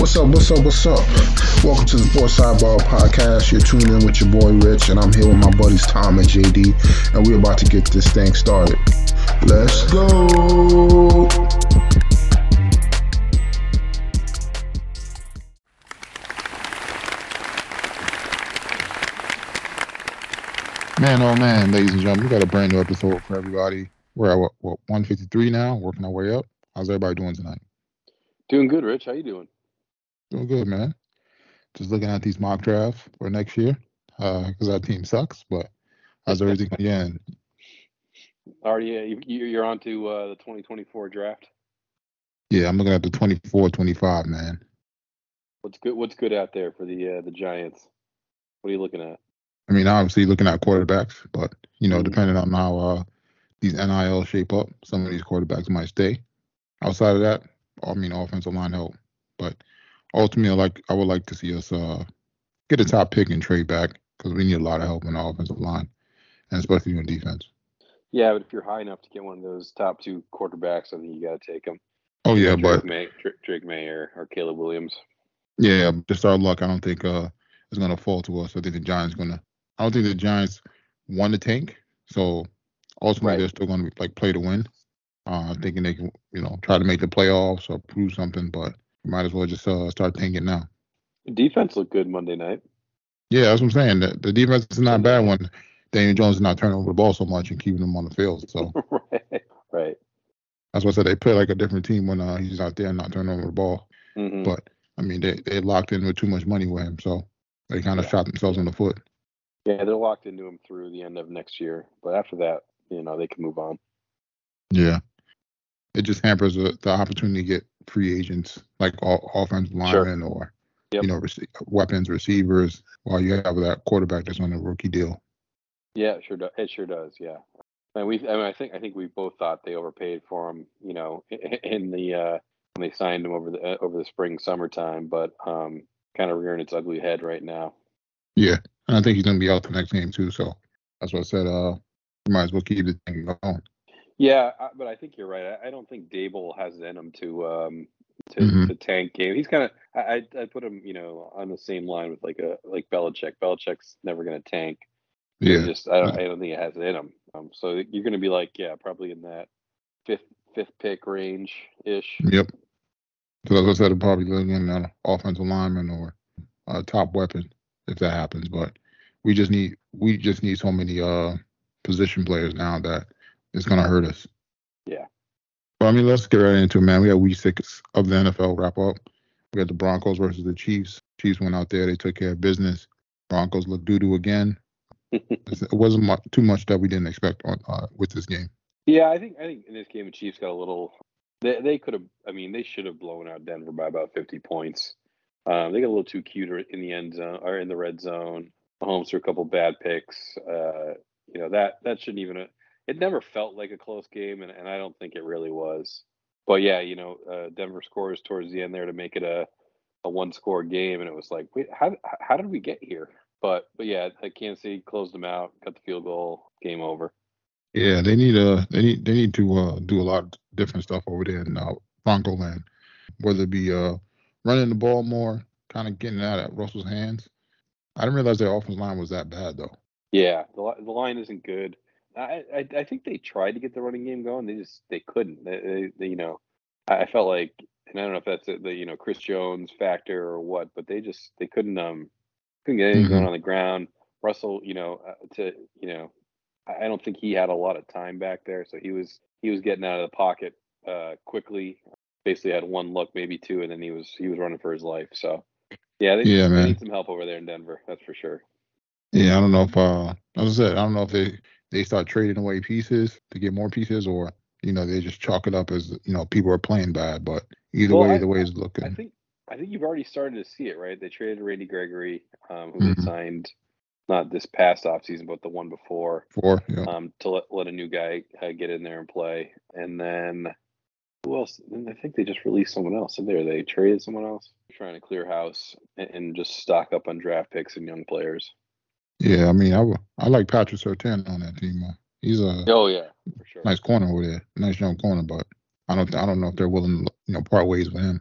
What's up? What's up? What's up? Welcome to the Sports Sidebar Podcast. You're tuning in with your boy Rich, and I'm here with my buddies Tom and JD, and we're about to get this thing started. Let's go. Man, oh man, ladies and gentlemen, we got a brand new episode for everybody. We're at what, what 153 now, working our way up. How's everybody doing tonight? Doing good, Rich. How you doing? Doing good, man. Just looking at these mock drafts for next year because our team sucks. But how's everything again? Already, yeah, you, you're on to uh, the 2024 draft. Yeah, I'm looking at the 24, 25, man. What's good? What's good out there for the uh, the Giants? What are you looking at? I mean, obviously looking at quarterbacks, but you know, Mhm. depending on how uh, these NIL shape up, some of these quarterbacks might stay. Outside of that, I mean, offensive line help, but ultimately, I like I would like to see us uh, get a top pick and trade back because we need a lot of help in the offensive line, and especially on defense. Yeah, but if you're high enough to get one of those top two quarterbacks, I think you got to take them. Oh yeah, Drake but Maye, Drake, Maye or, or Caleb Williams. yeah, just our luck. I don't think uh, it's gonna fall to us. I think the Giants gonna. I don't think the Giants won the tank, so ultimately Right. they're still gonna like play to win. Uh, thinking they can, you know, try to make the playoffs or prove something, but might as well just uh, start tanking now. Defense looked good Monday night. Yeah, that's what I'm saying. The, the defense is not bad when Daniel Jones is not turning over the ball so much and keeping them on the field. So right. Right. that's why I said they play like a different team when uh, he's out there and not turning over the ball. Mhm. But I mean, they they locked in with too much money with him, so they kind of Yeah. shot themselves in the foot. Yeah, they're locked into him through the end of next year. But after that, you know, they can move on. Yeah. It just hampers the, the opportunity to get free agents like all, offensive Sure. linemen or Yep. you know rece- weapons receivers while you have that quarterback that's on a rookie deal. Yeah, it sure does. It sure does. Yeah. And we, I mean, I think, I think we both thought they overpaid for him. You know, in the uh, when they signed him over the uh, over the spring summertime, but um, kind of rearing its ugly head right now. Yeah, and I think he's gonna be out the next game too. So that's what I said. Uh, might as well keep the thing going. Yeah, I- but I think you're right. I, don't think Daboll has it in him to um to, Mhm. to tank game. He's kind of I I put him you know on the same line with like a like Belichick. Belichick's never going to tank. Yeah, just I don't, I don't think it has it in him. Um, so you're going to be like yeah, probably in that fifth fifth pick range ish. yep. So as I said, probably looking at an offensive lineman or a top weapon if that happens. But we just need we just need so many uh position players now that it's gonna hurt us. Yeah. Well, I mean, let's get right into it, man. We got week six of the NFL wrap up. We got the Broncos versus the Chiefs. Chiefs went out there, they took care of business. Broncos looked doo doo again. It wasn't much, too much that we didn't expect on uh, with this game. Yeah, I think I think in this game the Chiefs got a little. They they could have. I mean, they should have blown out Denver by about 50 points. Um, they got a little too cute in the end zone or in the red zone. Mahomes threw a couple bad picks. Uh, you know that that shouldn't even. It never felt like a close game, and, and I don't think it really was. But yeah, you know, uh, Denver scores towards the end there to make it a a one score game, and it was like, wait, how how did we get here? But but yeah, Kansas City closed them out, got the field goal, game over. Yeah, they need uh they need they need to uh do a lot of different stuff over there in uh, Bronco land, whether it be uh running the ball more, kind of getting out at Russell's hands. I didn't realize their offensive line was that bad though. Yeah, the the line isn't good. I, I I think they tried to get the running game going. They just they couldn't. They, they, they you know, I I felt like, and I don't know if that's a, the you know Chris Jones factor or what, but they just they couldn't um couldn't get anything going on the ground. Russell, you know, uh, to you know, I I don't think he had a lot of time back there, so he was he was getting out of the pocket uh quickly. Basically had one look, maybe two, and then he was he was running for his life. So yeah, they, Yeah, they man. need some help over there in Denver. That's for sure. Yeah, I don't know if uh I said, I don't know if they they start trading away pieces to get more pieces or you know they just chalk it up as you know people are playing bad. But either Well, way, I- the way it's looking. I think I think you've already started to see it, right? They traded Randy Gregory, um, who they Mhm. signed not this past offseason, but the one before, for yeah. um, to let, let a new guy uh, get in there and play. And then who else? Then I think they just released someone else. And there they traded someone else, trying to clear house and, and just stock up on draft picks and young players. Yeah, I mean, I w- I like Patrick Surtain on that team. Uh, he's a Oh yeah, for sure. nice corner over there, nice young corner. But I don't I don't know if they're willing to you know part ways with him.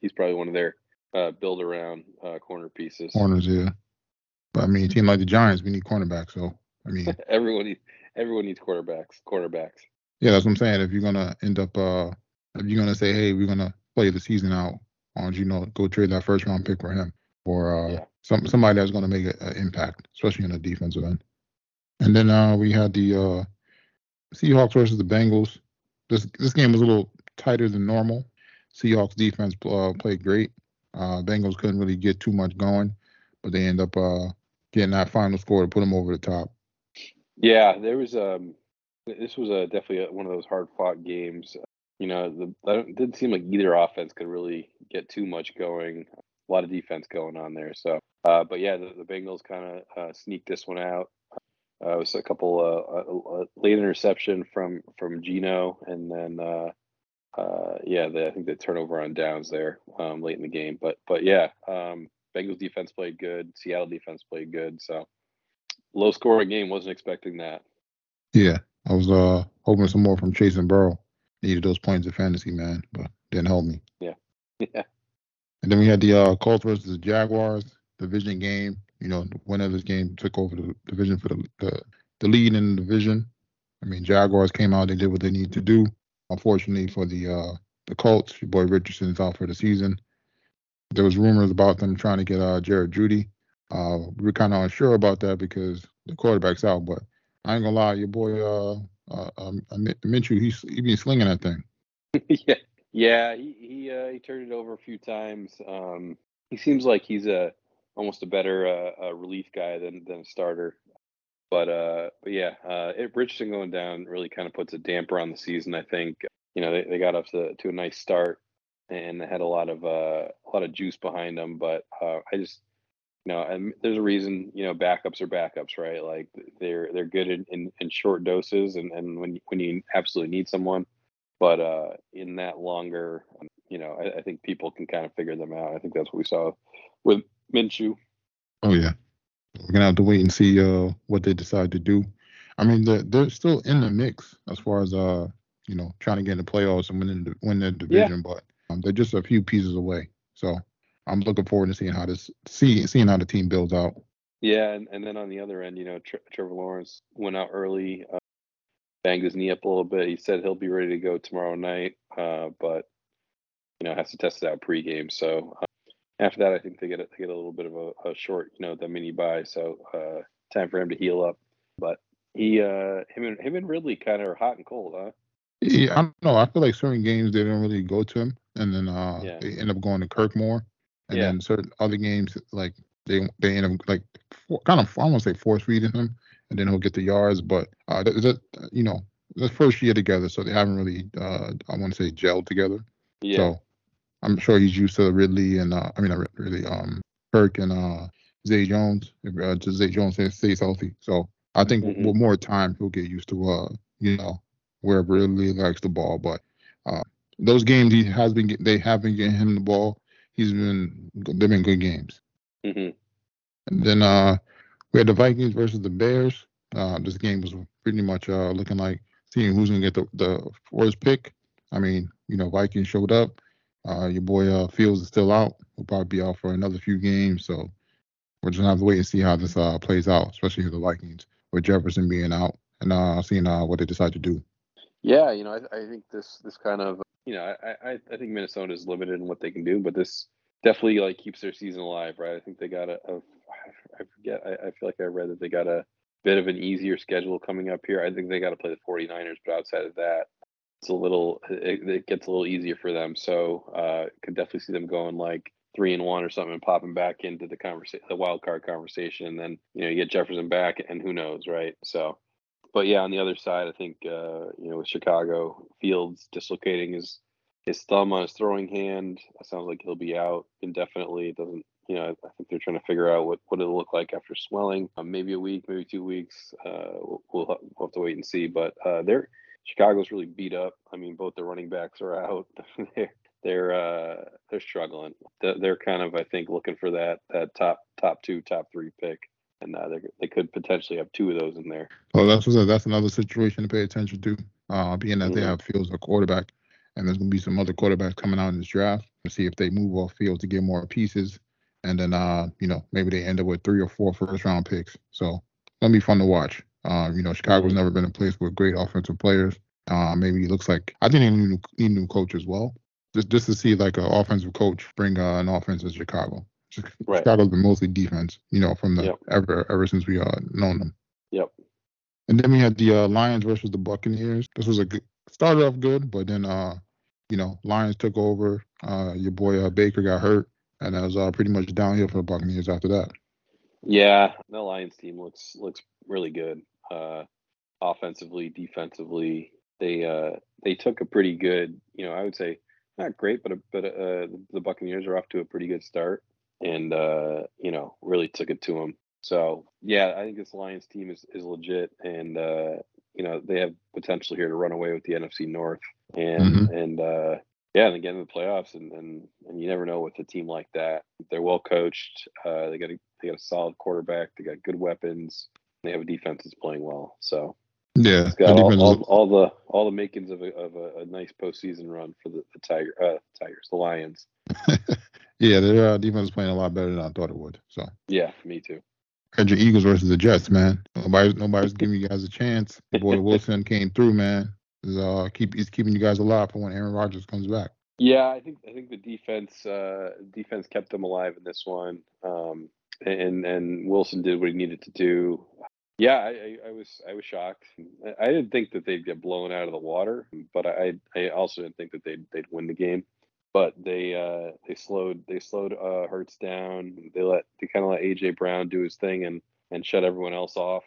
He's probably one of their uh, build around uh, corner pieces. Corners, yeah. But I mean, a team like the Giants, we need cornerbacks. So I mean, everyone needs everyone needs quarterbacks. Quarterbacks. Yeah, that's what I'm saying. If you're gonna end up, uh, if you're gonna say, hey, we're gonna play the season out on, you know, go trade that first round pick for him, or uh, yeah. some somebody that's gonna make an impact, especially in the defensive end. And then uh, we had the uh, Seahawks versus the Bengals. This this game was a little tighter than normal. Seahawks defense uh, played great. Uh, Bengals couldn't really get too much going, but they end up uh, getting that final score to put them over the top. Yeah, there was um, this was a definitely a, one of those hard fought games. You know, the, it didn't seem like either offense could really get too much going. A lot of defense going on there. So, uh, but yeah, the, the Bengals kind of uh, sneaked this one out. Uh, it was a couple uh, a, late interception from from Geno, and then uh, uh, yeah, the, I think the turnover on downs there um, late in the game. But but yeah, um, Bengals defense played good. Seattle defense played good. So low scoring game. Wasn't expecting that. Yeah, I was uh hoping some more from Chase and Burrow. Needed those points of fantasy, man, but didn't help me. Yeah, yeah. And then we had the uh, Colts versus the Jaguars division game. You know, the winner of this game took over the division for the, the the lead in the division. I mean, Jaguars came out, they did what they need to do. Unfortunately for the uh, the Colts, your boy Richardson is out for the season. There was rumors about them trying to get uh, Jerry Jeudy. Uh, we were kind of unsure about that because the quarterback's out. But I ain't gonna lie, your boy uh, uh, um, Minshew, he's he been slinging that thing. yeah, yeah, he he uh, he turned it over a few times. Um, he seems like he's a almost a better uh, a relief guy than than a starter. But uh, but yeah, uh, it, Richardson going down really kind of puts a damper on the season. I think you know they, they got off to, to a nice start and had a lot of uh, a lot of juice behind them. But uh, I just you know, and there's a reason you know backups are backups, right? Like they're they're good in, in, in short doses and and when when you absolutely need someone. But uh, in that longer, you know, I, I think people can kind of figure them out. I think that's what we saw with Minshew. Oh yeah, we're gonna have to wait and see uh, what they decide to do. I mean, they're, they're still in the mix as far as uh, you know, trying to get in the playoffs and win the, win their division, yeah. but um, they're just a few pieces away. So I'm looking forward to seeing how this see seeing how the team builds out. Yeah, and, and then on the other end, you know, Tre- Trevor Lawrence went out early, uh, banged his knee up a little bit. He said he'll be ready to go tomorrow night, uh, but you know has to test it out pregame. So uh, after that, I think they get a, they get a little bit of a, a short, you know, the mini bye. So uh, time for him to heal up. But he, uh, him and him and Ridley kind of are hot and cold, huh? Yeah, I don't know. I feel like certain games they don't really go to him, and then uh, yeah. they end up going to Kirk more. And yeah. then certain other games, like they they end up like for, kind of I won't say force feeding him, and then he'll get the yards. But uh, that, that you know, the first year together, so they haven't really uh, I want to say gelled together. Yeah. So I'm sure he's used to Ridley and uh, I mean not really um Kirk and uh Zay Jones. If uh, just Zay Jones stays healthy, so I think mm-hmm. with more time he'll get used to uh you know where Ridley likes the ball. But uh, those games he has been they have been getting him the ball. He's been they've been good games. Mm-hmm. And then uh, we had the Vikings versus the Bears. Uh, this game was pretty much uh, looking like seeing who's gonna get the, the first pick. I mean, you know, Vikings showed up. Uh, your boy uh, Fields is still out. Will probably be out for another few games. So we're just gonna have to wait and see how this uh, plays out, especially for the Vikings with Jefferson being out and uh, seeing what they decide to do. Yeah, you know, I, I think this this kind of you know, I, I I think Minnesota is limited in what they can do, but this definitely like keeps their season alive, right? I think they got a, a I forget, I, I feel like I read that they got a bit of an easier schedule coming up here. I think they got to play the 49ers, but outside of that, it's a little it, it gets a little easier for them. So uh, could definitely see them going like three and one or something and popping back into the conversation, the wild card conversation. And then you know you get Jefferson back, and who knows, right? So but yeah, on the other side, I think uh, you know with Chicago, Fields dislocating his his thumb on his throwing hand. It sounds like he'll be out indefinitely. It doesn't, you know, I think they're trying to figure out what what it'll look like after swelling. Um, maybe a week, maybe two weeks. Uh, we'll, we'll, have to wait and see. But uh, they're Chicago's really beat up. I mean, both the running backs are out. they're they're uh, they're struggling. They're, they're kind of, I think, looking for that that top top two, top three pick and uh, they could potentially have two of those in there. Well, that's that's another situation to pay attention to, uh, being that mm-hmm. they have Fields a quarterback, and there's going to be some other quarterbacks coming out in this draft. To see if they move off field to get more pieces, and then uh, you know maybe they end up with three or four first round picks. So it'll be fun to watch. Uh, you know, Chicago's never been a place with great offensive players. Uh, maybe it looks like I think they need, need a new coach as well. Just just to see like an offensive coach bring uh, an offense to Chicago. Right. Chicago's been mostly defense, you know, from the Yep. ever ever since we uh known them. Yep. And then we had the uh, Lions versus the Buccaneers. This was a good started off good, but then uh, you know, Lions took over. Uh, your boy uh, Baker got hurt, and it was uh, pretty much downhill for the Buccaneers after that. Yeah, the Lions team looks looks really good. Uh, offensively, defensively, they uh they took a pretty good, you know, I would say not great, but a, but uh the Buccaneers are off to a pretty good start, and uh you know really took it to them. So yeah, I think this Lions team is is legit, and uh you know they have potential here to run away with the NFC North, and and uh yeah, and again in the playoffs, and and and you never know with a team like that. They're well coached. Uh, they got a they got a solid quarterback. They got good weapons. They have a defense that's playing well. So Yeah, it's got all, all, all the all the makings of a of a, a nice postseason run for the, the Tiger uh, Tigers, the Lions. yeah, their uh, defense is playing a lot better than I thought it would. So Yeah, me too. had your Eagles versus the Jets, man. Nobody's nobody's giving you guys a chance. Boy Wilson came through, man. He's uh keep he's keeping you guys alive for when Aaron Rodgers comes back. Yeah, I think I think the defense uh, defense kept them alive in this one, um, and and Wilson did what he needed to do. Yeah, I, I, was I was shocked. I, didn't think that they'd get blown out of the water, but I I also didn't think that they'd they'd win the game. But they uh, they slowed they slowed uh, Hurts down. They let they kind of let AJ Brown do his thing and and shut everyone else off.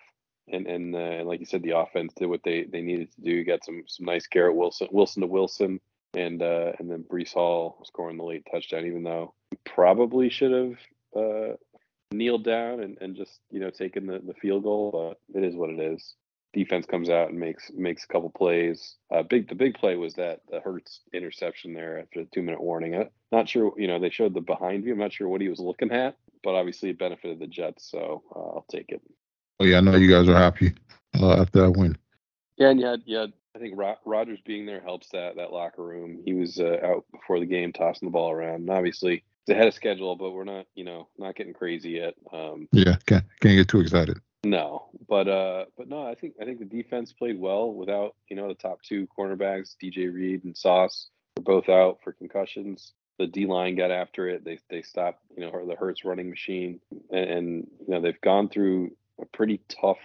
And and, uh, like you said, the offense did what they, they needed to do. You got some some nice Garrett Wilson Wilson to Wilson and uh, and then Breece Hall scoring the late touchdown, even though probably should have uh, kneeled down and, and just you know taken the, the field goal, but it is what it is. Defense comes out and makes makes a couple plays. Uh, big the big play was that the Hurts interception there after the two minute warning. Not sure you know they showed the behind view. I'm not sure what he was looking at, but obviously it benefited the Jets, so uh, I'll take it. Oh yeah, I know you guys are happy uh, after that win. Yeah, and you had, you had I think Ro- Rodgers being there helps that that locker room. He was uh, out before the game, tossing the ball around. And obviously, it's ahead of schedule, but we're not, you know, not getting crazy yet. Um, Yeah, can't can't get too excited. no, but uh, but no, I think I think the defense played well without, you know, the top two cornerbacks, DJ Reed and Sauce, were both out for concussions. The D line got after it. They they stopped, you know, the Hurts running machine, and, and you know they've gone through a pretty tough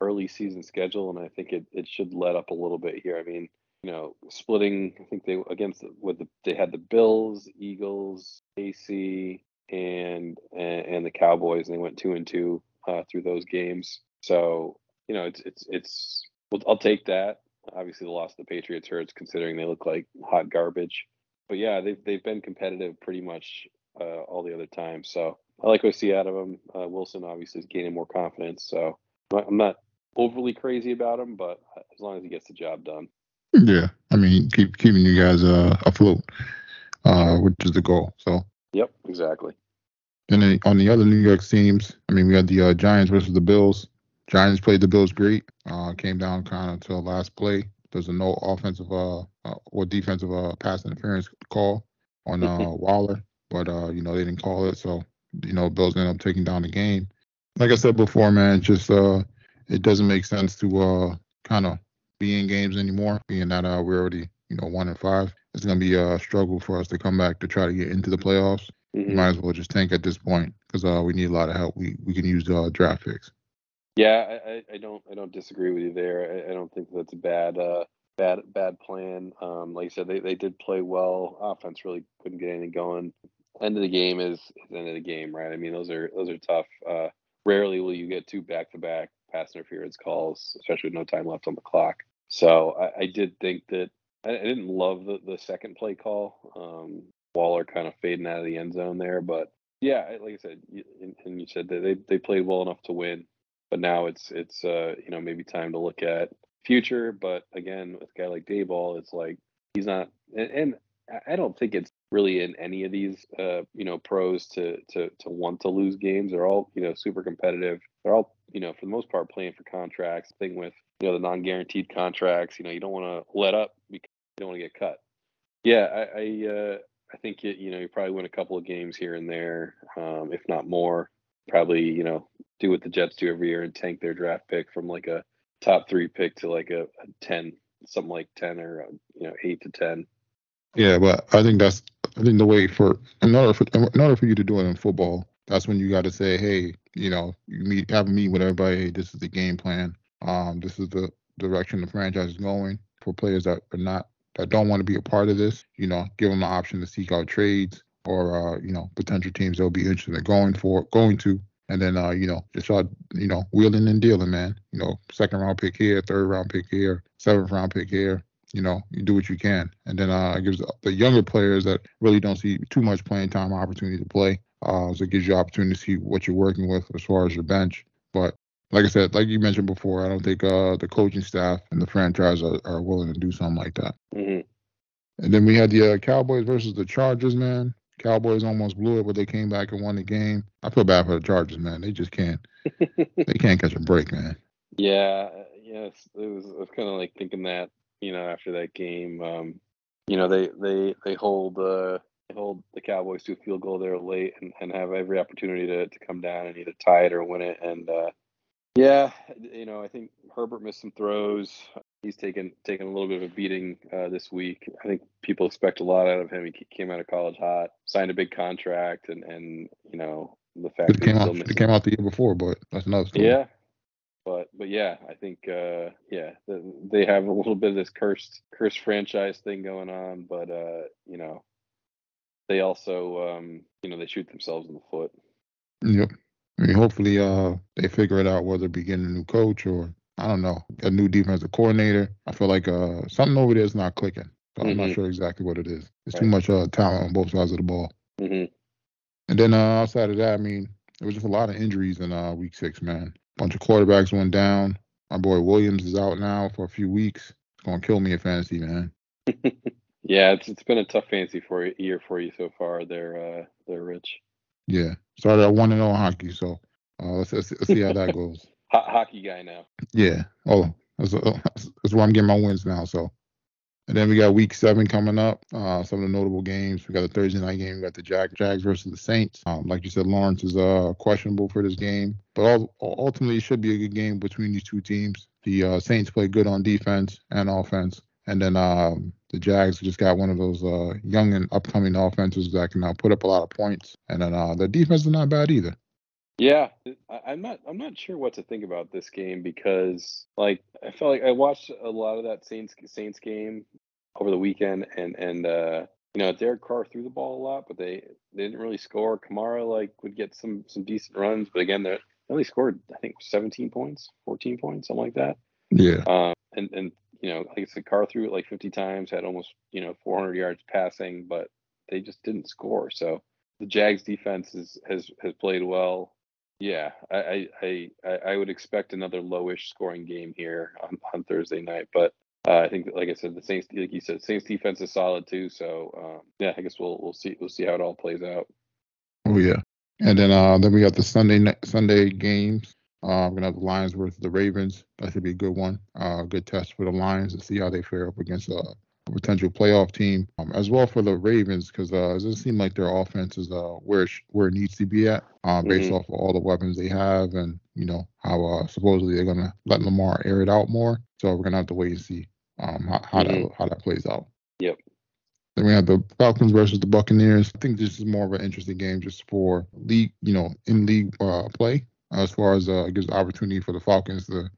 early season schedule, and I think it, it should let up a little bit here. I mean, you know, splitting. I think they against with the they had the Bills, Eagles, AC, and and, the Cowboys, and they went two and two uh, through those games. So you know, it's it's it's. Well, I'll take that. Obviously, the loss of the Patriots hurts, considering they look like hot garbage. But yeah, they've they've been competitive pretty much uh, all the other times. So I like what I see out of him. Uh, Wilson obviously is gaining more confidence. So I'm not overly crazy about him, but as long as he gets the job done. Yeah, I mean keep keeping you guys uh afloat, uh, which is the goal. So Yep, exactly. And then on the other New York teams, I mean, we had the uh, Giants versus the Bills. Giants played the Bills great. Uh, came down kind of to the last play. There's a no offensive uh, uh or defensive uh pass interference call on uh Waller, but uh you know they didn't call it, so you know Bills ended up taking down the game. Like I said before, man, just uh it doesn't make sense to uh kind of be in games anymore, being that uh we're already you know one and five. It's gonna be a struggle for us to come back to try to get into the playoffs Mhm. might as well just tank at this point because uh, we need a lot of help. We we can use the uh, draft picks. Yeah, I, I, I don't I don't disagree with you there. I, I don't think that's a bad uh bad bad plan. Um, like you said, they, they did play well. Offense really couldn't get anything going. End of the game is, is end of the game, right? I mean, those are those are tough. Uh, rarely will you get two back to back pass interference calls, especially with no time left on the clock. So I, I did think that I, I didn't love the, the second play call. Um, Waller kind of fading out of the end zone there, but yeah, like I said, and, and you said that they they played well enough to win but now it's it's uh you know maybe time to look at future but again with a guy like Daboll it's like he's not and, and i don't think it's really in any of these uh you know pros to to to want to lose games they're all you know super competitive they're all you know for the most part playing for contracts thing with you know the non-guaranteed contracts you know you don't want to let up because you don't want to get cut yeah i i uh I think you, you know you probably win a couple of games here and there, um, if not more. Probably you know do what the Jets do every year and tank their draft pick from like a top three pick to like a, a ten, something like ten or uh, you know eight to ten. Yeah, but I think that's I think the way for in order for in order for you to do it in football, that's when you got to say, hey, you know, you meet have a with everybody. Hey, this is the game plan. Um, this is the direction the franchise is going for players that are not that don't want to be a part of this. You know, give them the option to seek out trades or uh, you know potential teams they'll be interested in going for going to. And then uh, you know, just start, you know, wheeling and dealing, man. You know, second round pick here, third round pick here, seventh round pick here you know, you do what you can. And then uh, it gives the younger players that really don't see too much playing time opportunity to play. Uh, so it gives you opportunity to see what you're working with as far as your bench. But like I said, like you mentioned before, I don't think uh, the coaching staff and the franchise are, are willing to do something like that. Mm-hmm. And then we had the uh, Cowboys versus the Chargers, man. Cowboys almost blew it, but they came back and won the game. I feel bad for the Chargers, man. They just can't. they can't catch a break, man. Yeah, yes, it was. I was kind of like thinking that you know, after that game. Um, you know, they they they hold uh, they hold the Cowboys to a field goal there late and, and have every opportunity to, to come down and either tie it or win it. And uh, yeah, you know, I think Herbert missed some throws. He's taken taken a little bit of a beating uh, this week. I think people expect a lot out of him. He came out of college hot, signed a big contract, and and you know the fact it came out it came out the year before, but that's another story. Yeah, but but yeah, I think uh, yeah they have a little bit of this cursed cursed franchise thing going on, but uh, you know they also um, you know they shoot themselves in the foot. Yep. I mean, hopefully uh, they figure it out whether be getting a new coach or I don't know a new defensive coordinator. I feel like uh, something over there is not clicking. So I'm mm-hmm. not sure exactly what it is. It's right. too much uh, talent on both sides of the ball. Mm-hmm. And then uh, outside of that, I mean, there was just a lot of injuries in uh, week six, man bunch of quarterbacks went down. My boy Williams is out now for a few weeks. It's gonna kill me in fantasy, man. yeah, it's it's been a tough fantasy for year for you so far. They're uh they're rich. Yeah, started at one and zero oh hockey, so uh, let's, let's, let's see how that goes. hockey guy now. Yeah. Oh, that's, that's where I'm getting my wins now. So and then we got week seven coming up. Uh, some of the notable games. We got the Thursday night game. We got the Jag, Jags versus the Saints. Um, like you said, Lawrence is uh, questionable for this game, but all, ultimately it should be a good game between these two teams. The uh, Saints play good on defense and offense, and then um, the Jags just got one of those uh, young and upcoming offenses that can now put up a lot of points, and then uh, the defense is not bad either. Yeah, I, am not. I'm not sure what to think about this game because, like, I felt like I watched a lot of that Saints Saints game over the weekend, and and uh, you know Derek Carr threw the ball a lot, but they they didn't really score. Kamara like would get some some decent runs, but again they only scored I think 17 points, 14 points, something like that. Yeah. Um, and and you know like I said, Carr threw it like 50 times, had almost you know 400 yards passing, but they just didn't score. So the Jags defense is, has has played well. Yeah, I, I I I would expect another lowish scoring game here on, on Thursday night, but uh, I think, like I said, the Saints, like you said, Saints defense is solid too. So um, yeah, I guess we'll we'll see we'll see how it all plays out. Oh yeah, and then uh, then we got the Sunday Sunday games. Uh, we're gonna have the Lions versus the Ravens. That should be a good one. Uh, good test for the Lions to see how they fare up against uh, potential playoff team, um, as well for the Ravens, because uh, it doesn't seem like their offense is uh, where it sh- where it needs to be at, uh, based mm-hmm. off of all the weapons they have, and you know how uh, supposedly they're gonna let Lamar air it out more. So we're gonna have to wait and see um, how, how mm-hmm. that how that plays out. Yep. Then we have the Falcons versus the Buccaneers. I think this is more of an interesting game just for league, you know, in league uh, play as far as uh, it gives opportunity for the Falcons to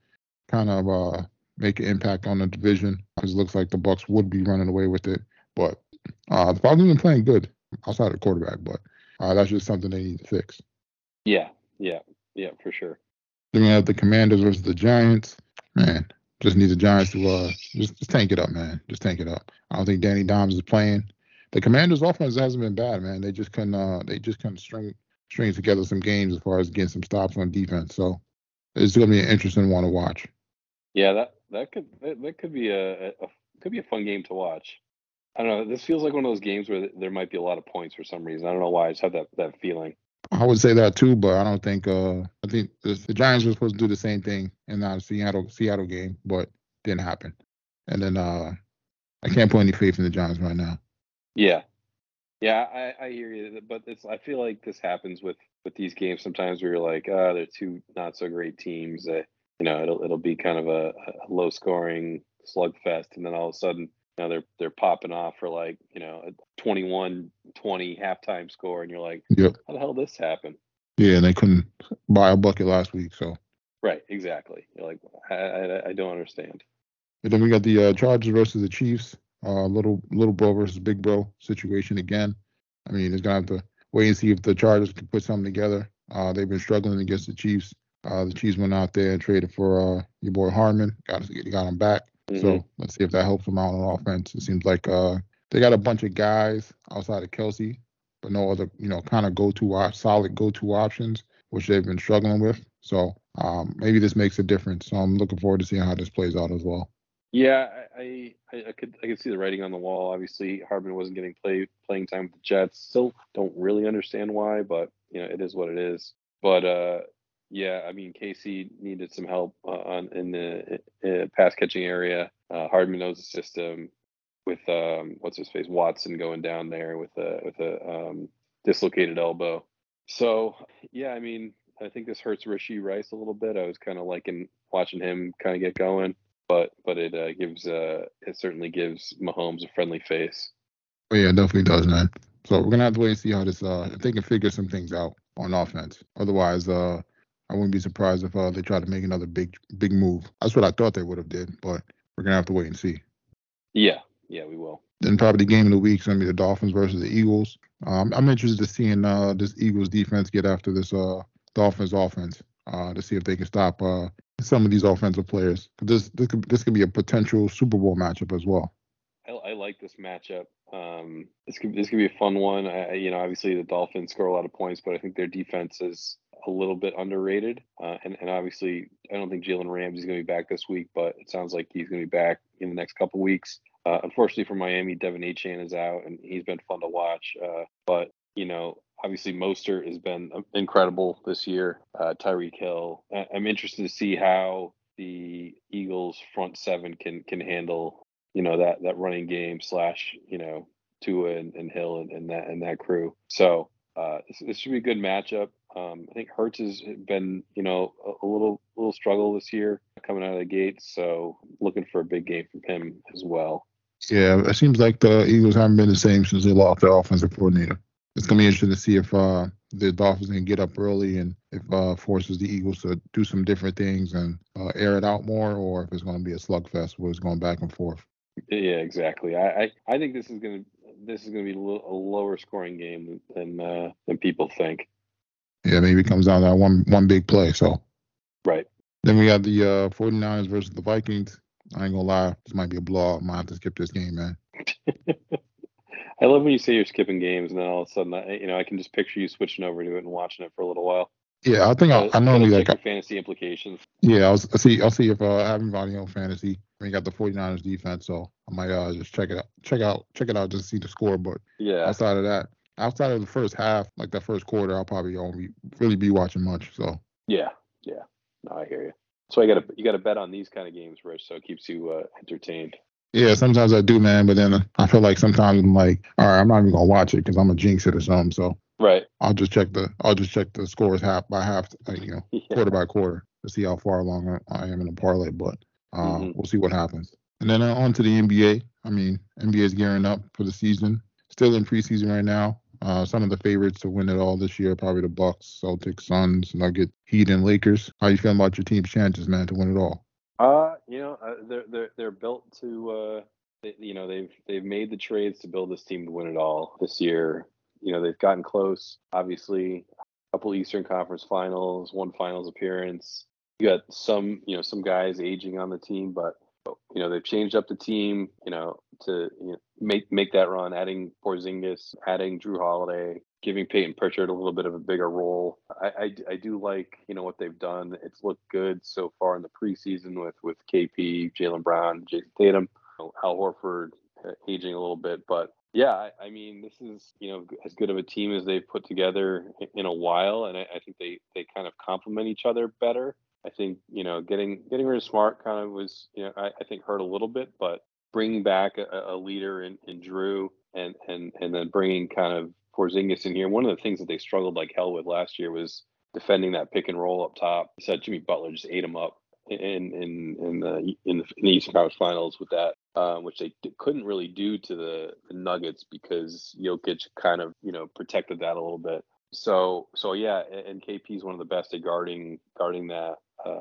kind of uh, make an impact on the division it looks like the Bucks would be running away with it. But uh, the Falcons have been playing good outside of quarterback, but uh, that's just something they need to fix. Yeah, yeah, yeah, for sure. Then we have the Commanders versus the Giants. Man, just need the Giants to uh just, just tank it up, man. Just tank it up. I don't think Danny Dimes is playing. The Commanders' offense hasn't been bad, man. They just couldn't uh they just couldn't string string together some games as far as getting some stops on defense. So it's gonna be an interesting one to watch. Yeah, that that could that, that could be a, a, could be a fun game to watch. I don't know. This feels like one of those games where there might be a lot of points for some reason. I don't know why. I just have that that feeling. I would say that too, but I don't think. Uh, I think the, the Giants were supposed to do the same thing in the Seattle Seattle game, but didn't happen. And then uh, I can't put any faith in the Giants right now. Yeah, Yeah, I, I hear you, but it's I feel like this happens with with these games sometimes where you're like, ah, they're two not so great teams. That you know, it'll it'll be kind of a, a low scoring slugfest, and then all of a sudden, you know, they're they're popping off for like you know a 21-20 halftime score, and you're like, Yep. how the hell did this happen? Yeah, and they couldn't buy a bucket last week, so. Right, exactly. You're like, I I, I don't understand. And then we got the uh, Chargers versus the Chiefs. Uh, little little bro versus big bro situation again. I mean, it's gonna have to wait and see if the Chargers can put something together. Uh, they've been struggling against the Chiefs. Uh, the Chiefs went out there and traded for uh, your boy Hardman. Got got him back. Mhm. So let's see if that helps them out on offense. It seems like uh, they got a bunch of guys outside of Kelce, but no other, you know, kind of go-to op- solid go-to options, which they've been struggling with. So um, maybe this makes a difference. So I'm looking forward to seeing how this plays out as well. Yeah, I, I I could I could see the writing on the wall. Obviously, Hardman wasn't getting play playing time with the Jets. Still don't really understand why, but you know it is what it is. But uh, yeah, I mean KC needed some help uh, on in the uh, pass catching area. Uh, Hardman knows the system with um what's his face Watson going down there with a with a um, dislocated elbow. So yeah, I mean I think this hurts Rashee Rice a little bit. I was kind of liking watching him kind of get going but but it uh, gives uh it certainly gives Mahomes a friendly face. But yeah, it definitely does, man. So we're gonna have to wait and see how this uh if they can figure some things out on offense. Otherwise, uh I wouldn't be surprised if uh, they try to make another big big move. That's what I thought they would have did, but we're gonna have to wait and see. Yeah, yeah, we will. Then probably the game of the week is gonna be the Dolphins versus the Eagles. Um, I'm interested to seeing uh this Eagles defense get after this uh Dolphins offense uh to see if they can stop uh some of these offensive players. This this could, this could be a potential Super Bowl matchup as well. I, I like this matchup. Um, this could this could be a fun one. I- you know, obviously the Dolphins score a lot of points, but I think their defense is a little bit underrated. Uh, and and obviously, I don't think Jalen Ramsey's going to be back this week, but it sounds like he's going to be back in the next couple weeks. Uh, unfortunately for Miami, De'Von Achane is out, and he's been fun to watch. Uh, but you know, obviously Mostert has been um, incredible this year. Uh, Tyreek Hill. I- I'm interested to see how the Eagles front seven can can handle you know that that running game slash you know Tua and, and Hill and, and that and that crew. So uh, this, this should be a good matchup. Um, I think Hurts has been you know a, a little little struggle this year coming out of the gate. So looking for a big game from him as well. Yeah, it seems like the Eagles haven't been the same since they lost their offensive coordinator. It's gonna be interesting to see if uh, the Dolphins can get up early and if uh, forces the Eagles to do some different things and uh, air it out more, or if it's gonna be a slugfest where it's going back and forth. Yeah, exactly. I, I, I think this is gonna this is gonna be a, lower scoring game than uh, than people think. Yeah, maybe it comes down to that one one big play. So Right. then we got the uh, 49ers versus the Vikings. I ain't gonna lie, this might be a blowout. Might have to skip this game, man. I love when you say you're skipping games, and then all of a sudden, I, you know, I can just picture you switching over to it and watching it for a little while. Yeah, I think I, I normally like fantasy implications. Yeah, I'll, I'll see. I'll see if uh, I have anybody on fantasy. We got the 49ers defense, so I might uh, just check it out. Check out. Check it out just to see the score. But Yeah, outside of that, outside of the first half, like that first quarter, I'll probably only really be watching much. So yeah, yeah. No, I hear you. So I got to you got to bet on these kind of games, Rich, so it keeps you uh, entertained. yeah, sometimes I do, man. But then I feel like sometimes I'm like, all right, I'm not even gonna watch it because I'm a jinx it or something. So Right. I'll just check the. I'll just check the scores half by half. You know, Yeah. quarter by quarter to see how far along I- I am in the parlay. But uh, Mhm. we'll see what happens. And then uh, on to the NBA. I mean, NBA is gearing up for the season. Still in preseason right now. Uh, some of the favorites to win it all this year probably the Bucks, Celtics, Suns, Nuggets, Heat, and Lakers. How you feeling about your team's chances, man, to win it all? Uh, you know, uh, they're they're they're built to uh, they, you know, they've they've made the trades to build this team to win it all this year. You know, they've gotten close. Obviously, a couple Eastern Conference Finals, one Finals appearance. You got some, you know, some guys aging on the team, but you know they've changed up the team. You know, to you know, make make that run, adding Porzingis, adding Jrue Holiday, giving Peyton Pritchard a little bit of a bigger role. I, I, I do like you know what they've done. It's looked good so far in the preseason with with KP, Jaylen Brown, Jayson Tatum, Al Horford uh, aging a little bit, but yeah, I, I mean this is you know as good of a team as they've put together in, a while, and I, I think they they kind of complement each other better. I think you know getting getting rid of Smart kind of was you know I, I think hurt a little bit, but bringing back a, a leader in, in Jrue and and and then bringing kind of Porzingis in here. One of the things that they struggled like hell with last year was defending that pick and roll up top. Said Jimmy Butler just ate him up in in in the in the, in the Eastern Conference Finals with that, um, which they couldn't really do to the, the Nuggets because Jokic kind of you know protected that a little bit. So so yeah, and KP is one of the best at guarding guarding that uh,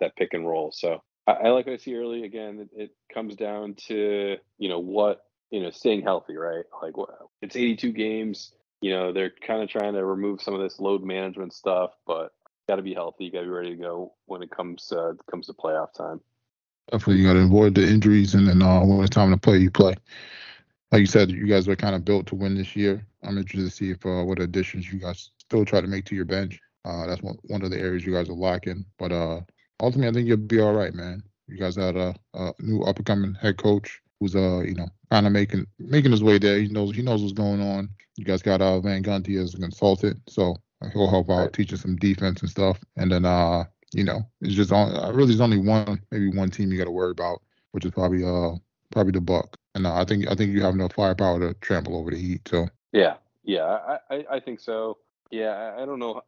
that pick and roll. So I, I like what I see early again. It, it comes down to you know what you know staying healthy, right? Like it's 82 games. You know they're kind of trying to remove some of this load management stuff, but got to be healthy. Got to be ready to go when it comes uh, comes to playoff time. Definitely, you got to avoid the injuries, and then uh, when it's time to play, you play. Like you said, you guys were kind of built to win this year. I'm interested to see if uh, what additions you guys still try to make to your bench. Uh, that's one one of the areas you guys are lacking. But uh, ultimately, I think you'll be all right, man. You guys had a, a new up and coming head coach who's uh you know kind of making making his way there. He knows he knows what's going on. You guys got uh Van Gundy as a consultant, so He'll help out right. teaching some defense and stuff. And then uh, you know, it's just on uh, really there's only one maybe one team you got to worry about, which is probably uh probably the Buck. And uh, I think I think you have enough firepower to trample over the Heat. So yeah, yeah, I I, think so. Yeah, I don't know.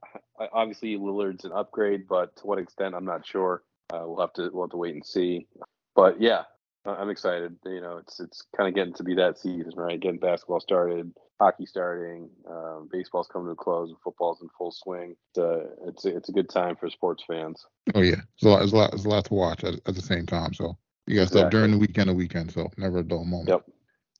Obviously, Lillard's an upgrade, but to what extent, I'm not sure. Uh, we'll have to we'll have to wait and see. But yeah, I'm excited. You know, it's it's kind of getting to be that season, right? Getting basketball started, hockey starting, um, baseball's coming to a close, and football's in full swing. It's a, it's a, it's a good time for sports fans. Oh yeah, it's a lot, it's a lot, it's a lot to watch at, at the same time. So you got stuff exactly. during the weekend, the weekend, so never a dull moment. Yep.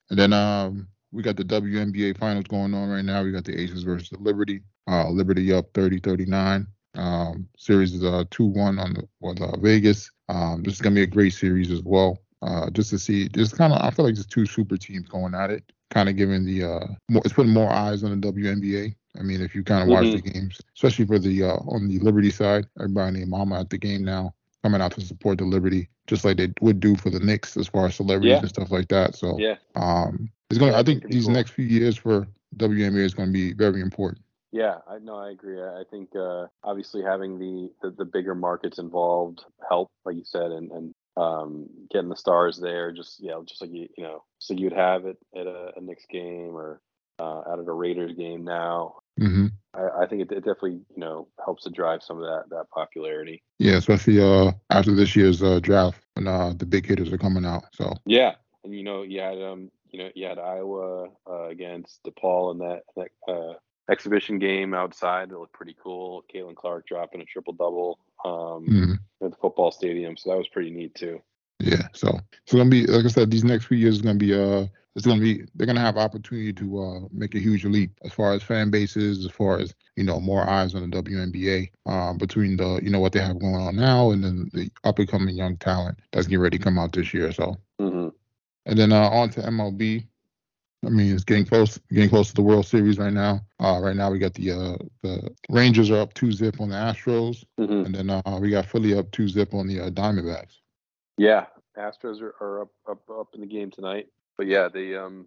And then um, we got the WNBA finals going on right now. We got the Aces versus the Liberty. Uh, Liberty up 30-39. Um, series is uh 2-1 on the with uh, Vegas. Um, this is gonna be a great series as well uh, just to see. Just kind of, I feel like just two super teams going at it, kind of giving the uh, more, it's putting more eyes on the WNBA. I mean, if you kind of watch mm-hmm. the games, especially for the uh, on the Liberty side, everybody named Mama at the game now coming out to support the Liberty, just like they would do for the Knicks as far as celebrities yeah. and stuff like that. So yeah, um, it's going. to I think these cool. next few years for WNBA is going to be very important. Yeah, I no, I agree. I think uh, obviously having the, the, the bigger markets involved help, like you said, and and um, getting the stars there, just yeah, just like you you know, so you'd have it at a, a Knicks game or uh, out of a Raiders game now. Mm-hmm. I, I, think it, it, definitely you know helps to drive some of that that popularity. Yeah, especially uh, after this year's uh, draft when uh, the big hitters are coming out. So yeah, and you know you had um you know you had Iowa uh, against DePaul in that that uh, exhibition game outside. It looked pretty cool. Caitlin Clark dropping a triple double um, mm-hmm. at the football stadium, so that was pretty neat too. Yeah, so it's gonna be like I said, these next few years is gonna be uh, it's gonna be they're gonna have opportunity to uh make a huge leap as far as fan bases, as far as you know more eyes on the WNBA um, between the you know what they have going on now and then the up and coming young talent that's getting ready to come out this year. So. Mm-hmm. And then uh, on to MLB. I mean, it's getting close, getting close to the World Series right now. Uh, right now, we got the uh, the Rangers are up two zip on the Astros, mm-hmm. and then uh, we got Philly up two zip on the uh, Diamondbacks. Yeah, Astros are, are up, up up in the game tonight. But yeah, the um,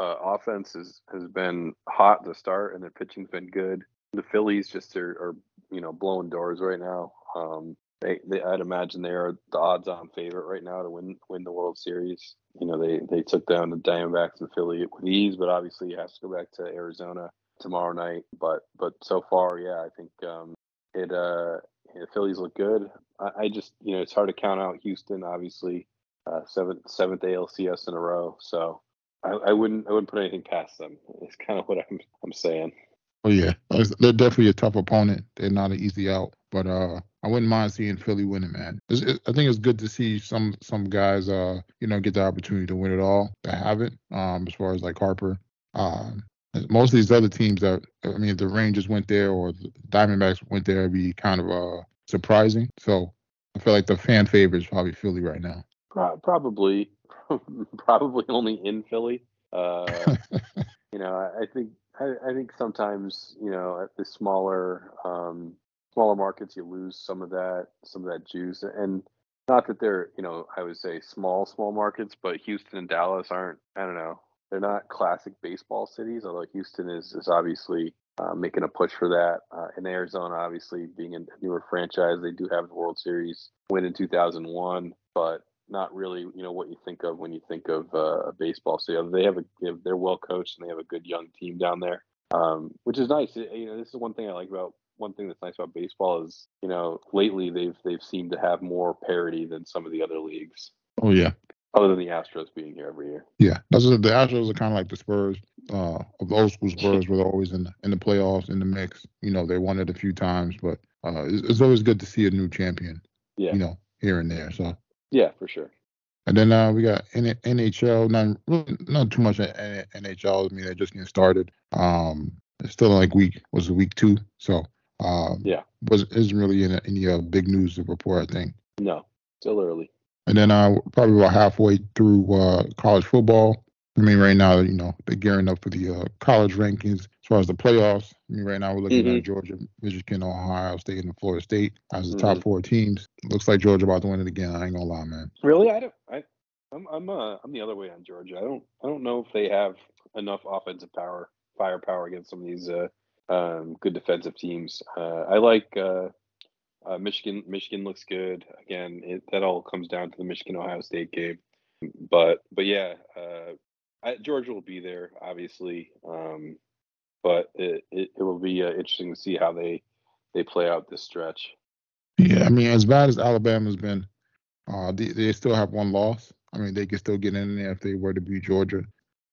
uh, offense has has been hot to start, and their pitching's been good. The Phillies just are, are you know blowing doors right now. Um, they, they, I'd imagine they are the odds-on favorite right now to win win the World Series. You know, they they took down the Diamondbacks Philly with ease, but obviously it has to go back to Arizona tomorrow night. But but so far, yeah, I think um, it uh, the Phillies look good. I, I, just you know it's hard to count out Houston, obviously, uh, seventh seventh ALCS in a row. So I, I wouldn't I wouldn't put anything past them. It's kind of what I'm I'm saying. Oh yeah, they're definitely a tough opponent. They're not an easy out, but uh, I wouldn't mind seeing Philly winning, man. It, I think it's good to see some some guys, uh, you know, get the opportunity to win it all that haven't. Um, as far as like Harper, um, most of these other teams that I mean, if the Rangers went there or the Diamondbacks went there, it'd be kind of uh surprising. So I feel like the fan favorite is probably Philly right now. Probably, probably only in Philly. Uh, you know, I think I, I, think sometimes you know at the smaller um, smaller markets you lose some of that some of that juice and not that they're you know I would say small small markets but Houston and Dallas aren't I don't know they're not classic baseball cities although Houston is is obviously uh, making a push for that uh, in Arizona obviously being a newer franchise they do have the World Series win in 2001 but not really you know what you think of when you think of uh, baseball. city. they have a they're well coached and they have a good young team down there, um, which is nice. You know, this is one thing I like about one thing that's nice about baseball is you know lately they've they've seemed to have more parity than some of the other leagues. Oh yeah. Other than the Astros being here every year. Yeah, that's the Astros are kind of like the Spurs uh, of the old school Spurs, were always in the, in the playoffs in the mix. You know, they won it a few times, but uh, it's, it's, always good to see a new champion. Yeah. You know, here and there. So. Yeah, for sure. And then uh, we got NHL. Not not too much NHL. I mean, they're just getting started. Um, it's still like week was week two, so um, yeah, was isn't really any, any uh, big news to report. I think. No, still early. And then uh, probably about halfway through uh, college football. I mean, right now, you know, they're gearing up for the uh, college rankings as far as the playoffs. I mean, right now we're looking mm-hmm. at Georgia, Michigan, Ohio State, and Florida State as the mm-hmm. top four teams. Looks like Georgia about to win it again. I ain't gonna lie, man. Really, I don't. I, I'm I'm uh, I'm the other way on Georgia. I don't I don't know if they have enough offensive power, firepower against some of these uh, um, good defensive teams. Uh, I like uh, uh, Michigan. Michigan looks good. Again, it, that all comes down to the Michigan Ohio State game. But but yeah, uh, I, Georgia will be there, obviously. Um, but it, it, it, will be uh, interesting to see how they they play out this stretch. Yeah, I mean, as bad as Alabama's been, uh, they, they still have one loss. I mean, they could still get in there if they were to beat Georgia,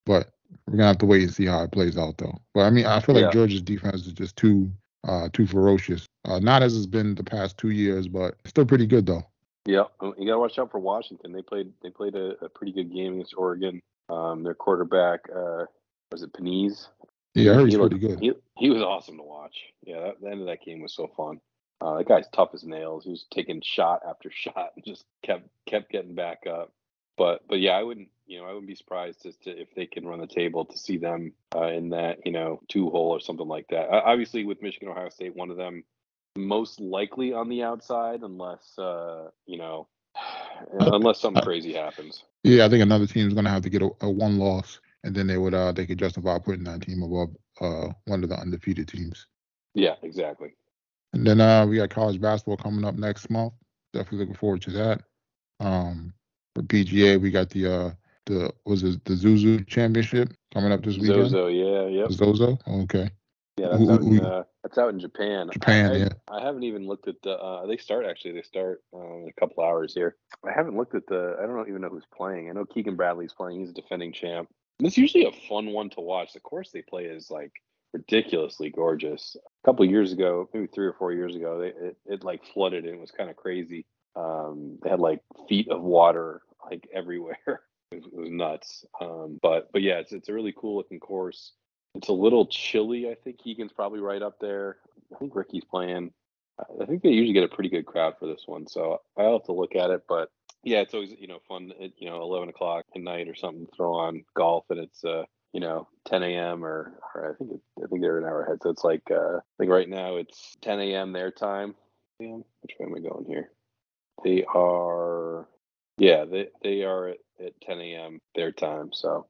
but we're gonna have to wait and see how it plays out, though. But I mean, I feel like yeah. Georgia's defense is just too uh, too ferocious. Uh, not as it's been the past two years, but still pretty good though. Yeah, you gotta watch out for Washington. They played they played a, a pretty good game against Oregon. Um, their quarterback uh, was it Penix? Yeah, he's he looked, pretty good. He, he was awesome to watch. Yeah, that, the end of that game was so fun. Uh, that guy's tough as nails. He was taking shot after shot and just kept kept getting back up. But but yeah, I wouldn't you know I wouldn't be surprised as to if they can run the table to see them uh, in that you know two hole or something like that. Uh, obviously, with Michigan Ohio State, one of them most likely on the outside unless uh, you know unless something crazy happens. Yeah, I think another team is going to have to get a, a, one loss, and then they would uh they could justify putting that team above uh one of the undefeated teams. Yeah, exactly. And then uh we got college basketball coming up next month. Definitely looking forward to that. Um, for PGA, we got the uh the was it the Zuzu Championship coming up this weekend? Zozo, yeah, yep. Zozo, okay. Yeah, that's, out in, uh, that's out in Japan. Japan, I, yeah. I haven't even looked at the. Uh, they start actually. They start uh, in a couple hours here. I haven't looked at the. I don't even know who's playing. I know Keegan Bradley's playing. He's a defending champ. And it's usually a fun one to watch. The course they play is like ridiculously gorgeous. A couple years ago, maybe three or four years ago, they, it, it like flooded and it was kind of crazy. Um, they had like feet of water like everywhere. It, was, nuts. Um, but but yeah, it's it's a really cool looking course. It's a little chilly. I think Keegan's probably right up there. I think Ricky's playing. I think they usually get a pretty good crowd for this one, so I'll have to look at it. But yeah, it's always you know fun. At, you know, eleven o'clock at night or something. Throw on golf, and it's uh you know 10 a.m. or, or I think it, I think they're an hour ahead. So it's like uh, I think right now it's 10 a.m. their time. Damn, which way am I going here? They are yeah they they are at, at 10 a.m. their time. So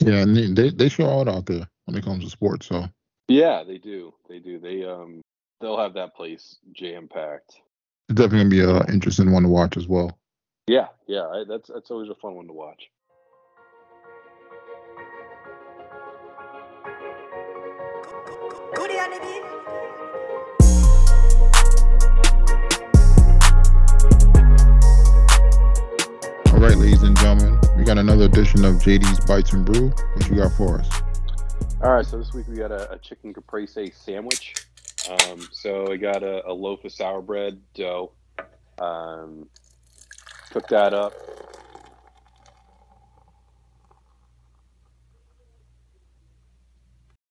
yeah, and they they show out out there when it comes to sports. So yeah, they do. They do. They um they'll have that place jam packed. It's definitely gonna be an uh, interesting one to watch as well. Yeah, yeah, I, that's that's always a fun one to watch. All right, ladies and gentlemen, we got another edition of JD's Bites and Brew. What you got for us? All right, so this week we got a, a chicken caprese sandwich. Um, so I got a, a, loaf of sour bread dough. Um, cook that up.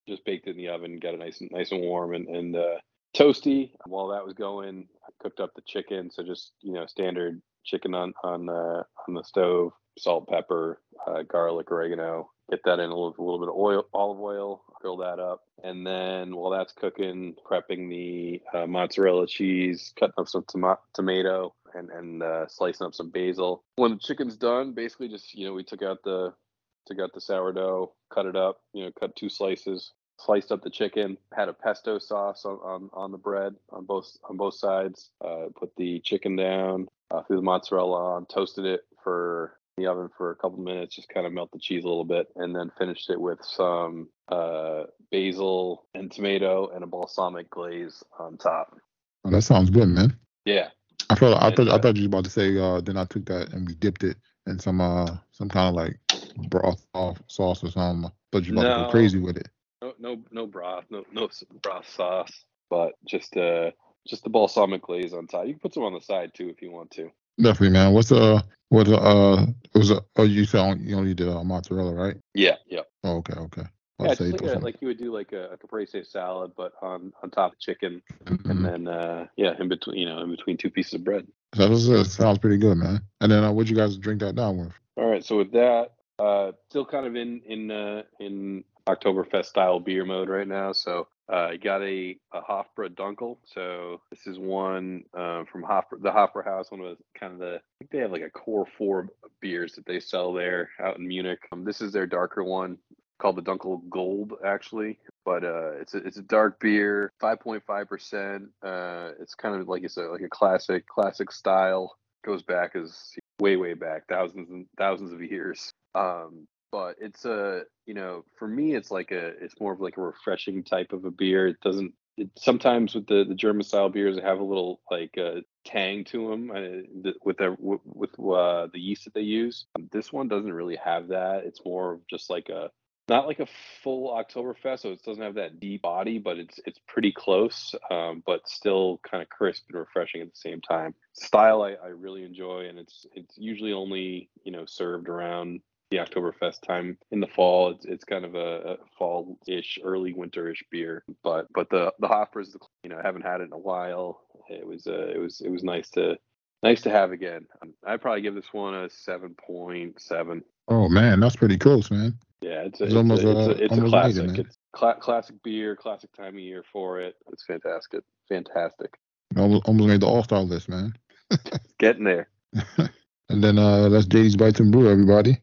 Just baked it in the oven, got it nice and nice and warm and, and uh, toasty. While that was going, I cooked up the chicken. So just you know, standard chicken on on uh, on the stove, salt, pepper, uh, garlic, oregano. Get that in a little, a little bit of oil, olive oil. Fill that up, and then while that's cooking, prepping the uh, mozzarella cheese, cutting up some tom- tomato, and and uh, slicing up some basil. When the chicken's done, basically just you know we took out the took out the sourdough, cut it up, you know, cut two slices, sliced up the chicken, had a pesto sauce on, on, on the bread on both on both sides. Uh, put the chicken down, uh, threw the mozzarella on, toasted it for the oven for a couple minutes, just kind of melt the cheese a little bit, and then finished it with some uh, basil and tomato and a balsamic glaze on top. Oh, that sounds good, man. Yeah, I felt I thought I thought you were about to say uh then I took that and we dipped it in some uh some kind of like broth sauce- sauce or something. I thought you were about to go crazy with it. no, no, no broth, no, no broth sauce, but just uh, just the balsamic glaze on top. You can put some on the side too if you want to. Definitely, man. What's uh what uh it was a oh you on- you only did uh, mozzarella, right? Yeah, yeah. Oh, okay, okay. I'll Yeah, say like, a, like you would do like a, a caprese salad, but on on top of chicken, Mhm. and then uh, yeah, in between you know in between two pieces of bread. That, was, that sounds pretty good, man. And then uh, what'd you guys drink that down with? All right, so with that, uh, still kind of in in uh, in Oktoberfest style beer mode right now. So uh, I got a, a Hofbräu Dunkel. So this is one uh, from Hofbräu, the Hofbräu House. One of the kind of the I think they have like a core four beers that they sell there out in Munich. Um, this is their darker one called the Dunkel Gold actually. But uh, it's a it's a dark beer, five point five percent. Uh, it's kind of like it's a like a classic classic style. Goes back as way way back thousands and thousands of years um but it's a you know for me it's like a it's more of like a refreshing type of a beer. It doesn't it, sometimes with the the german style beers they have a little like a tang to them uh, the, with with, with uh, the yeast that they use. This one doesn't really have that. It's more of just like a not like a full Oktoberfest, so it doesn't have that deep body, but it's it's pretty close, um, but still kind of crisp and refreshing at the same time. Style I, I really enjoy, and it's it's usually only you know served around the Oktoberfest time in the fall. It's it's kind of a, a fall-ish, early winter-ish beer, but but the the Hofbrau's you know I haven't had it in a while. It was uh, it was it was nice to nice to have again. I'd probably give this one a seven point seven. Oh man, that's pretty close, man. Yeah, it's a, It's it's almost, a, uh, it's a, it's a almost classic. it's cla- classic beer, classic time of year for it. It's fantastic, fantastic. Almost, almost made the all star list, man. Getting there. And then uh that's JD's Bites and Brew, everybody.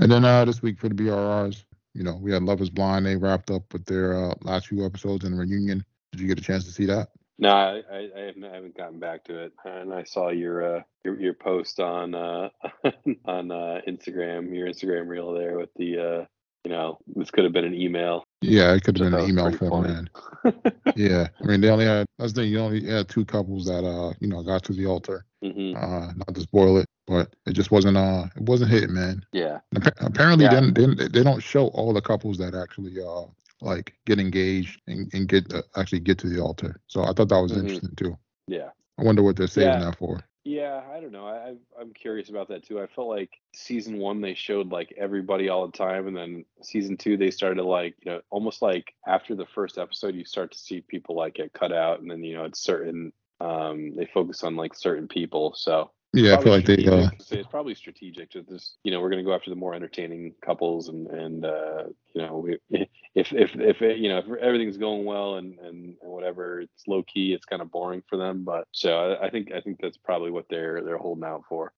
And then uh this week for the BRRs, you know, we had Love is Blind. They wrapped up with their uh, last few episodes in reunion. Did you get a chance to see that? No, I, I, I haven't, gotten back to it, and I saw your uh, your, your post on uh, on uh, Instagram, your Instagram reel there with the uh, you know this could have been an email. Yeah, it could have been an email pretty form, funny. man. Yeah. I mean they only had that's the you only had two couples that uh, you know, got to the altar. hmm Uh not to spoil it, but it just wasn't uh it wasn't hitting, man. Yeah, appa- Apparently, Yeah. then they, they don't show all the couples that actually uh like get engaged and, and get uh, actually get to the altar. So I thought that was Mhm. interesting too. yeah. I wonder what they're saving Yeah. that for. Yeah, I don't know. I, I'm curious about that too. I felt like season one they showed like everybody all the time, and then season two they started like you know almost like after the first episode you start to see people like get cut out, and then you know it's certain um they focus on like certain people. So Yeah, I feel like they uh. It's probably strategic to just you know we're going to go after the more entertaining couples and and uh, you know we, if if if you know if everything's going well and, and and whatever it's low key it's kind of boring for them but so I, I think I think that's probably what they're they're holding out for.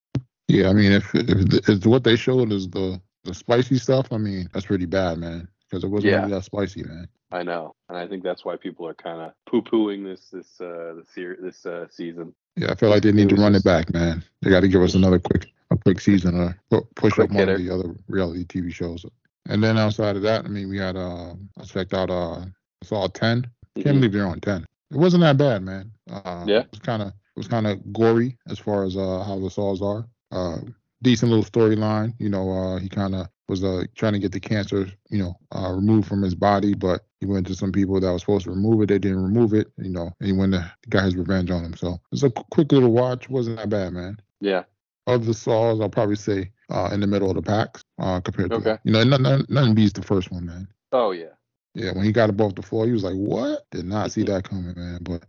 yeah. I mean, if if, if what they showed is the the spicy stuff, I mean, that's pretty bad, man. Because it wasn't Yeah. really that spicy, man. I know, and I think that's why people are kind of poo pooing this this uh this year this uh, season. Yeah, I feel like they need to run it back, man. They got to give us another quick a quick season or push Quick up one of the other reality TV shows. And then outside of that, I mean, we had uh, I checked out uh, I saw ten. Can't Mhm. believe they're on ten. It wasn't that bad, man. Uh, Yeah. It was kind of it was kind of gory as far as uh how the saws are. Uh, decent little storyline. You know, uh, he kind of was uh trying to get the cancer, you know, uh, removed from his body, but he went to some people that were supposed to remove it. They didn't remove it. You know, and he went to got his revenge on him. So it's a quick little watch. wasn't that bad, man. Yeah. Of the saws, I'll probably say uh, in the middle of the packs uh, compared to Okay. you know nothing, nothing, nothing beats the first one, man. Oh yeah. Yeah, when he got above the floor, he was like, "What?" Did not see that coming, man. But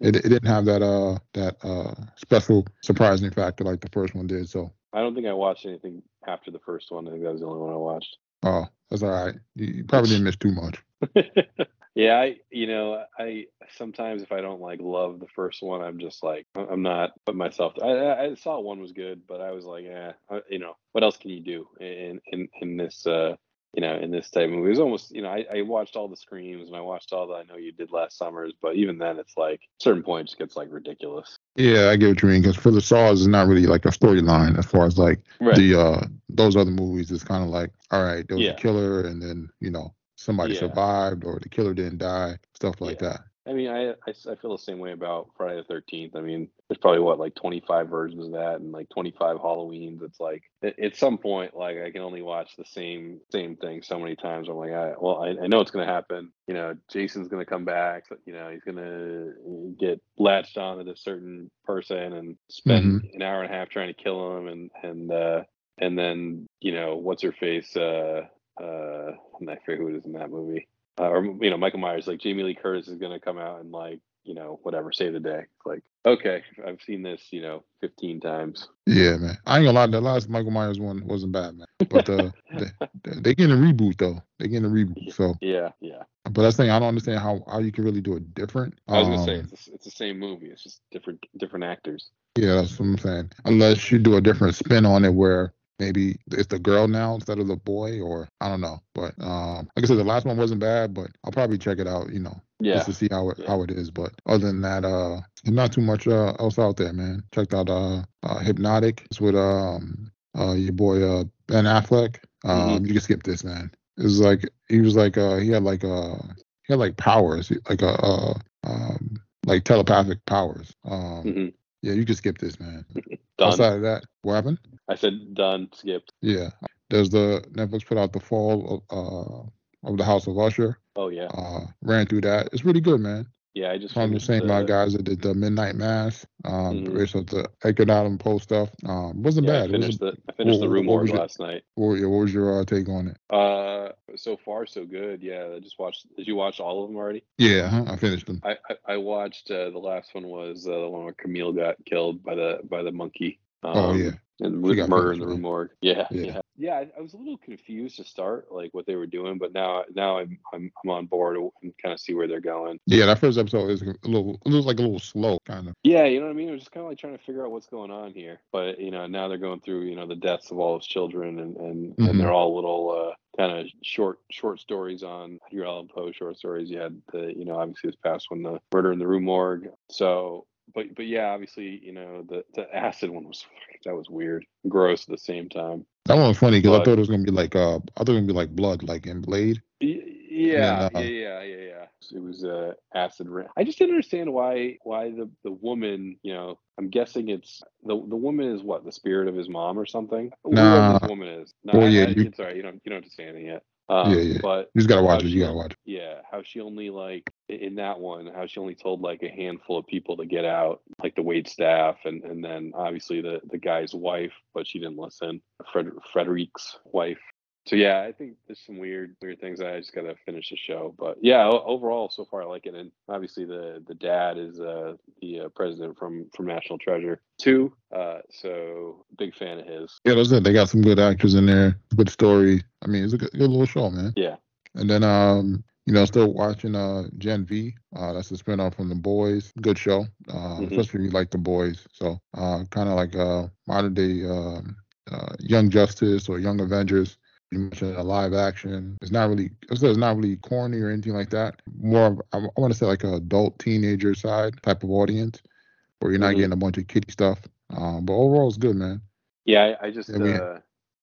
it, it didn't have that uh that uh special surprising factor like the first one did. So, I don't think I watched anything after the first one. I think that was the only one I watched. oh, that's all right. You, you probably didn't miss too much. yeah, I you know I sometimes if I don't like love the first one, I'm just like I'm not putting myself. I, I I saw one was good, but I was like, yeah, you know, what else can you do in in in this uh you know in this type of movie? It was almost you know I, I watched all the screams and I watched all the I know you did last summers, but even then it's like certain point it just gets like ridiculous. Yeah, I get what you mean. Because for the Saws, it's not really like a storyline as far as like Right. the uh those other movies. It's kind of like, all right, there was Yeah. a killer, and then you know somebody Yeah. survived, or the killer didn't die, stuff like that. I mean, I I feel the same way about Friday the Thirteenth. I mean, there's probably what like 25 versions of that, and like 25 Halloweens. It's like at, at some point, like I can only watch the same same thing so many times. I'm like, I, well, I, I know it's gonna happen. You know, Jason's gonna come back. You know, he's gonna get latched on to this certain person and spend an hour and a half trying to kill him, and and uh, and then you know, what's her face? Uh, uh, I forget who it is in that movie uh, or you know Michael Myers, like Jamie Lee Curtis is gonna come out and like you know whatever save the day. It's like okay, I've seen this you know 15 times. Yeah, man. I ain't gonna lie, the last Michael Myers one wasn't bad, man. But uh, they, they getting a reboot though. They getting a reboot. So, Yeah, yeah. but that's the thing. I don't understand how how you can really do it different. I was gonna say Um, it's the, it's the same movie. It's just different different actors. Yeah, that's what I'm saying. Unless you do a different spin on it where maybe it's the girl now instead of the boy, or I don't know. But um, like I said, the last one wasn't bad, but I'll probably check it out, you know, Yeah, just to see how it Yeah. how it is. But other than that, uh, not too much uh, else out there, man. Checked out uh, uh Hypnotic. It's with um uh your boy uh Ben Affleck. Um, Mm-hmm. you can skip this, man. It's like he was like uh he had like uh he had like powers, like a uh, um like telepathic powers. Um, Mhm. Yeah, you can skip this, man. done. Outside of that, what happened? I said done. Skipped. Yeah, Does the Netflix put out the fall of, uh, of the House of Usher. Oh yeah, Uh, ran through that. It's really good, man. Yeah. I just From the same uh, guys that did the Midnight Mass. Um, Mhm. based off the Allan Poe stuff. Um, wasn't Yeah, I bad. Was finished a, the I finished the Room what your- last night. what, yeah, what was your uh, take on it? Uh, so far so good. Yeah, I just watched. Did you watch all of them already? Yeah, huh? I finished them. I I, I watched uh, the last one was uh, the one where Camille got killed by the by the monkey. Um, Oh, yeah. and murder in the Rue Morgue. Yeah, Yeah. yeah, yeah. I, I was a little confused to start, like what they were doing, but now now I'm I'm, I'm on board and kind of see where they're going. Yeah, that first episode is a little, it was like a little slow, kind of. Yeah, you know what I mean. I was just kind of like trying to figure out what's going on here, but you know now they're going through you know the deaths of all his children, and and, Mhm. and they're all little uh, kind of short short stories on Edgar Allan Poe short stories. You had the you know obviously this past one, the Murder in the Rue Morgue. So, but but yeah, obviously you know the the acid one was that was weird, gross at the same time. That one was funny because I thought it was gonna be like, uh, I thought it was gonna be like blood, like in Blade. Yeah, uh, yeah, yeah, yeah, yeah. It was uh, acid rain. I just didn't understand why why the the woman, you know, I'm guessing it's the the woman is what the spirit of his mom or something. Nah. Woman is. No, Well, I- yeah, you- it's all right. You don't you don't understand anything yet. Um, Yeah, yeah. But You just gotta watch it. You gotta watch it. yeah, how she only like in that one, how she only told like a handful of people to get out, like the wait staff, and and then obviously the the guy's wife, but she didn't listen. Fred, Frederick's wife. So yeah, I think there's some weird weird things. I just gotta finish the show, but yeah, overall so far I like it. And obviously the the dad is uh, the uh, president from from National Treasure too. Uh, so big fan of his. Yeah, that's it. They got some good actors in there. Good story. I mean, it's a good, good little show, man. Yeah. And then, um, you know, still watching uh Gen V. Uh, that's a spinoff from The Boys. Good show. Uh, Mhm. especially if you like The Boys. So, uh, kind of like uh modern day um, uh, Young Justice or Young Avengers. You mentioned a live action. It's not really. It's not really corny or anything like that. More, of, I, want to say like an adult teenager side type of audience, where you're not Mhm. getting a bunch of kiddie stuff. Um, but overall, it's good, man. Yeah, I, I just Yeah, we- uh,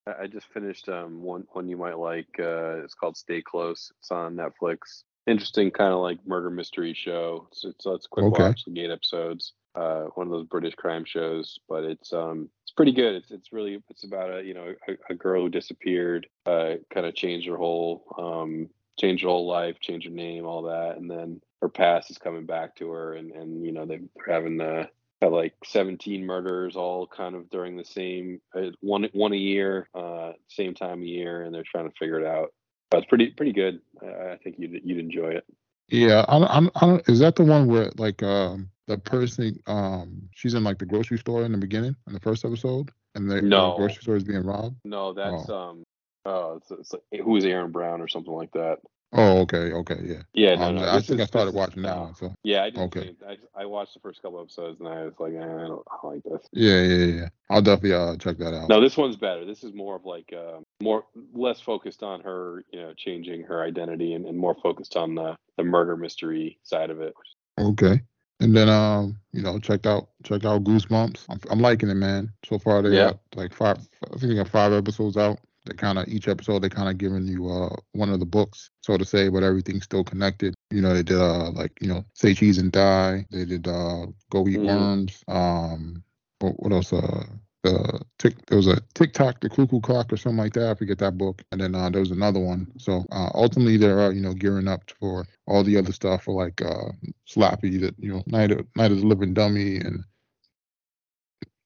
I I just finished um one one you might like. Uh, it's called Stay Close. It's on Netflix. Interesting, kind of like murder mystery show. It's it's, it's quick Okay. watch, like eight episodes. Uh, one of those British crime shows, but it's um it's pretty good. It's it's really it's about a you know a, a girl who disappeared, uh, kind of changed her whole um changed her whole life, changed her name, all that, and then her past is coming back to her, and and you know they- they're having uh had like 17 murders all kind of during the same uh, one one a year uh same time of year and they're trying to figure it out. But it's pretty pretty good. I, I think you'd you'd enjoy it Yeah, I don't, I don't, I don't. Is that the one where like um the person um she's in like the grocery store in the beginning in the first episode, and the, No. the grocery store is being robbed? no that's um oh it's, it's like who is aaron brown or something like that Oh, okay, okay, yeah. yeah no, Um, no, I think I started is- watching that one. So yeah i did Okay. I, I watched the first couple episodes and i was like eh, i don't I like this yeah, yeah, yeah. I'll definitely uh check that out. no this one's better this is more of like uh, more less focused on her you know changing her identity and, and more focused on the the murder mystery side of it Okay. And then um, you know, check out check out Goosebumps. I'm, I'm liking it, man. So far they Yeah. got like five. I think they got five episodes out. They kind of each episode they kind of giving you uh one of the books, so to say, but everything's still connected. You know, they did uh like you know say cheese and die. They did uh go eat Mhm. worms. Um, what, what else? Uh, the tick there was a TikTok, the cuckoo clock or something like that. I forget that book. And then uh, there was another one. So uh, ultimately they're uh, you know gearing up for all the other stuff for like uh Slappy, that you know Night of Night of the Living Dummy, and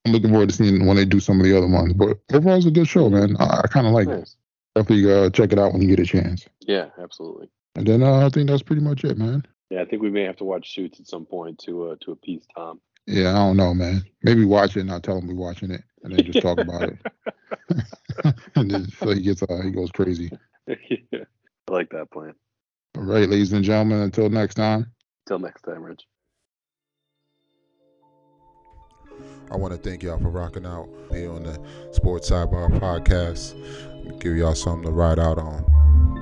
I'm looking forward to seeing when they do some of the other ones. But overall, it's a good show, man. I, I kind of like it. Definitely uh, check it out when you get a chance. Yeah, absolutely. And then uh, I think that's pretty much it, man. Yeah, I think we may have to watch Suits at some point to uh, to appease Tom. Yeah, I don't know, man. Maybe watch it and I'll tell him we're watching it, and then just talk about it. and then so he gets uh, he goes crazy. yeah, I like that plan. All right, ladies and gentlemen, until next time. Till next time, Rich. I want to thank y'all for rocking out here on the Sports Sidebar podcast. Give y'all something to ride out on.